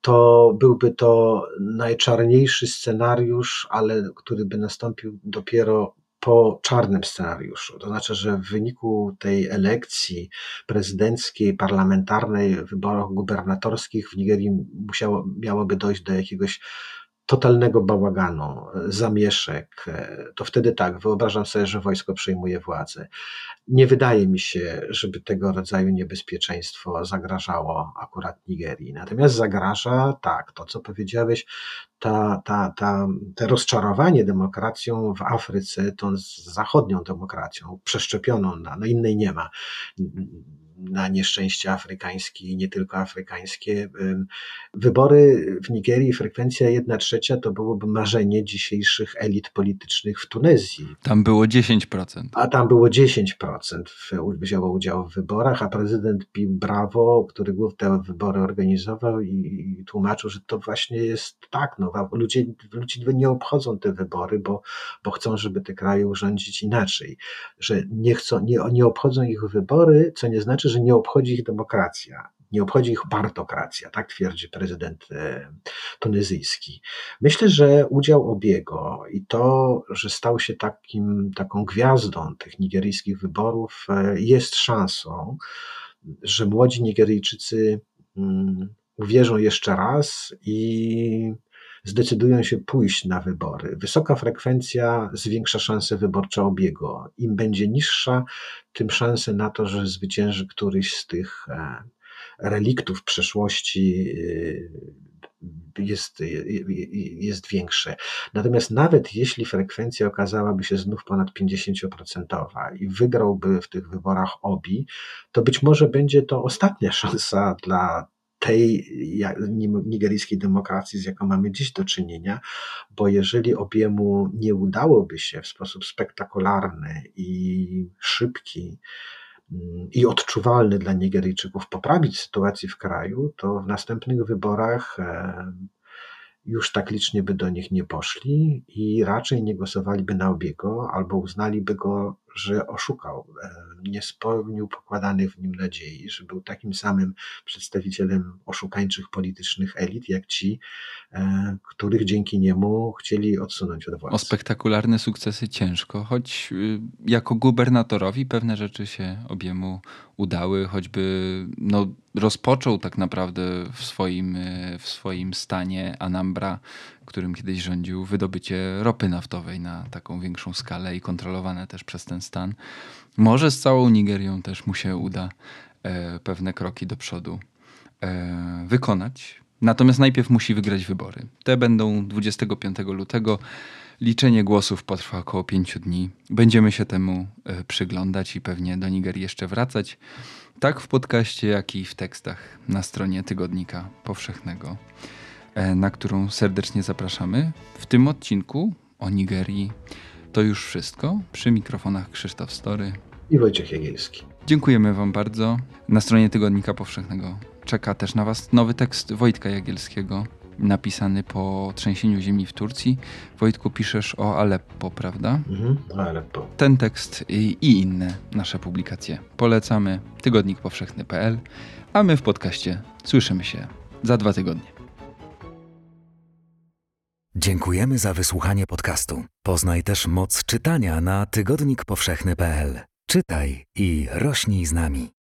to byłby to najczarniejszy scenariusz, ale który by nastąpił dopiero po czarnym scenariuszu. To znaczy, że w wyniku tej elekcji prezydenckiej, parlamentarnej, wyborach gubernatorskich w Nigerii musiało, miałoby dojść do jakiegoś totalnego bałaganu, zamieszek, to wtedy tak, wyobrażam sobie, że wojsko przejmuje władzę. Nie wydaje mi się, żeby tego rodzaju niebezpieczeństwo zagrażało akurat Nigerii. Natomiast zagraża, tak, to co powiedziałeś, ta, ta, ta, te rozczarowanie demokracją w Afryce, tą zachodnią demokracją, przeszczepioną na, no innej nie ma na nieszczęście afrykańskie i nie tylko afrykańskie. Wybory w Nigerii, frekwencja 1 trzecia to byłoby marzenie dzisiejszych elit politycznych w Tunezji. Tam było 10%. A tam było 10% wzięło udział w wyborach, a prezydent pił brawo, który te wybory organizował i, i tłumaczył, że to właśnie jest tak, no, ludzie, ludzie nie obchodzą te wybory, bo, bo chcą, żeby te kraje urządzić inaczej, że nie, chcą, nie, nie obchodzą ich wybory, co nie znaczy, że nie obchodzi ich demokracja, nie obchodzi ich partokracja, tak twierdzi prezydent e, tunezyjski. Myślę, że udział Obiego i to, że stał się takim, taką gwiazdą tych nigeryjskich wyborów, e, jest szansą, że młodzi Nigeryjczycy mm, uwierzą jeszcze raz i zdecydują się pójść na wybory. Wysoka frekwencja zwiększa szanse wyborcze obiegu. Im będzie niższa, tym szanse na to, że zwycięży któryś z tych e, reliktów przeszłości e, jest, jest większe. Natomiast nawet jeśli frekwencja okazałaby się znów ponad 50% i wygrałby w tych wyborach OBI, to być może będzie to ostatnia szansa dla tej nigeryjskiej demokracji, z jaką mamy dziś do czynienia, bo jeżeli obiemu nie udałoby się w sposób spektakularny i szybki mm, i odczuwalny dla Nigeryjczyków poprawić sytuację w kraju, to w następnych wyborach e, już tak licznie by do nich nie poszli i raczej nie głosowaliby na obiego albo uznaliby go że oszukał, e, nie spełnił pokładanych w nim nadziei, że był takim samym przedstawicielem oszukańczych politycznych elit, jak ci, e, których dzięki niemu chcieli odsunąć od władzy. O spektakularne sukcesy ciężko, choć y, jako gubernatorowi pewne rzeczy się obiemu udały, choćby no, rozpoczął tak naprawdę w swoim, y, w swoim stanie Anambra, którym kiedyś rządził, wydobycie ropy naftowej na taką większą skalę i kontrolowane też przez ten stan. Może z całą Nigerią też mu się uda e, pewne kroki do przodu e, wykonać. Natomiast najpierw musi wygrać wybory. Te będą 25 lutego Liczenie głosów potrwa około pięciu dni. Będziemy się temu e, przyglądać i pewnie do Nigerii jeszcze wracać. Tak w podcaście, jak i w tekstach na stronie Tygodnika Powszechnego, na którą serdecznie zapraszamy. W tym odcinku o Nigerii to już wszystko. Przy mikrofonach Krzysztof Story i Wojciech Jagielski. Dziękujemy Wam bardzo. Na stronie Tygodnika Powszechnego czeka też na Was nowy tekst Wojtka Jagielskiego, napisany po trzęsieniu ziemi w Turcji. Wojtku, piszesz o Aleppo, prawda? Mhm, Aleppo. Ten tekst i, i inne nasze publikacje polecamy. Tygodnikpowszechny.pl, a my w podcaście słyszymy się za dwa tygodnie. Dziękujemy za wysłuchanie podcastu. Poznaj też moc czytania na tygodnikpowszechny.pl. Czytaj i rośnij z nami.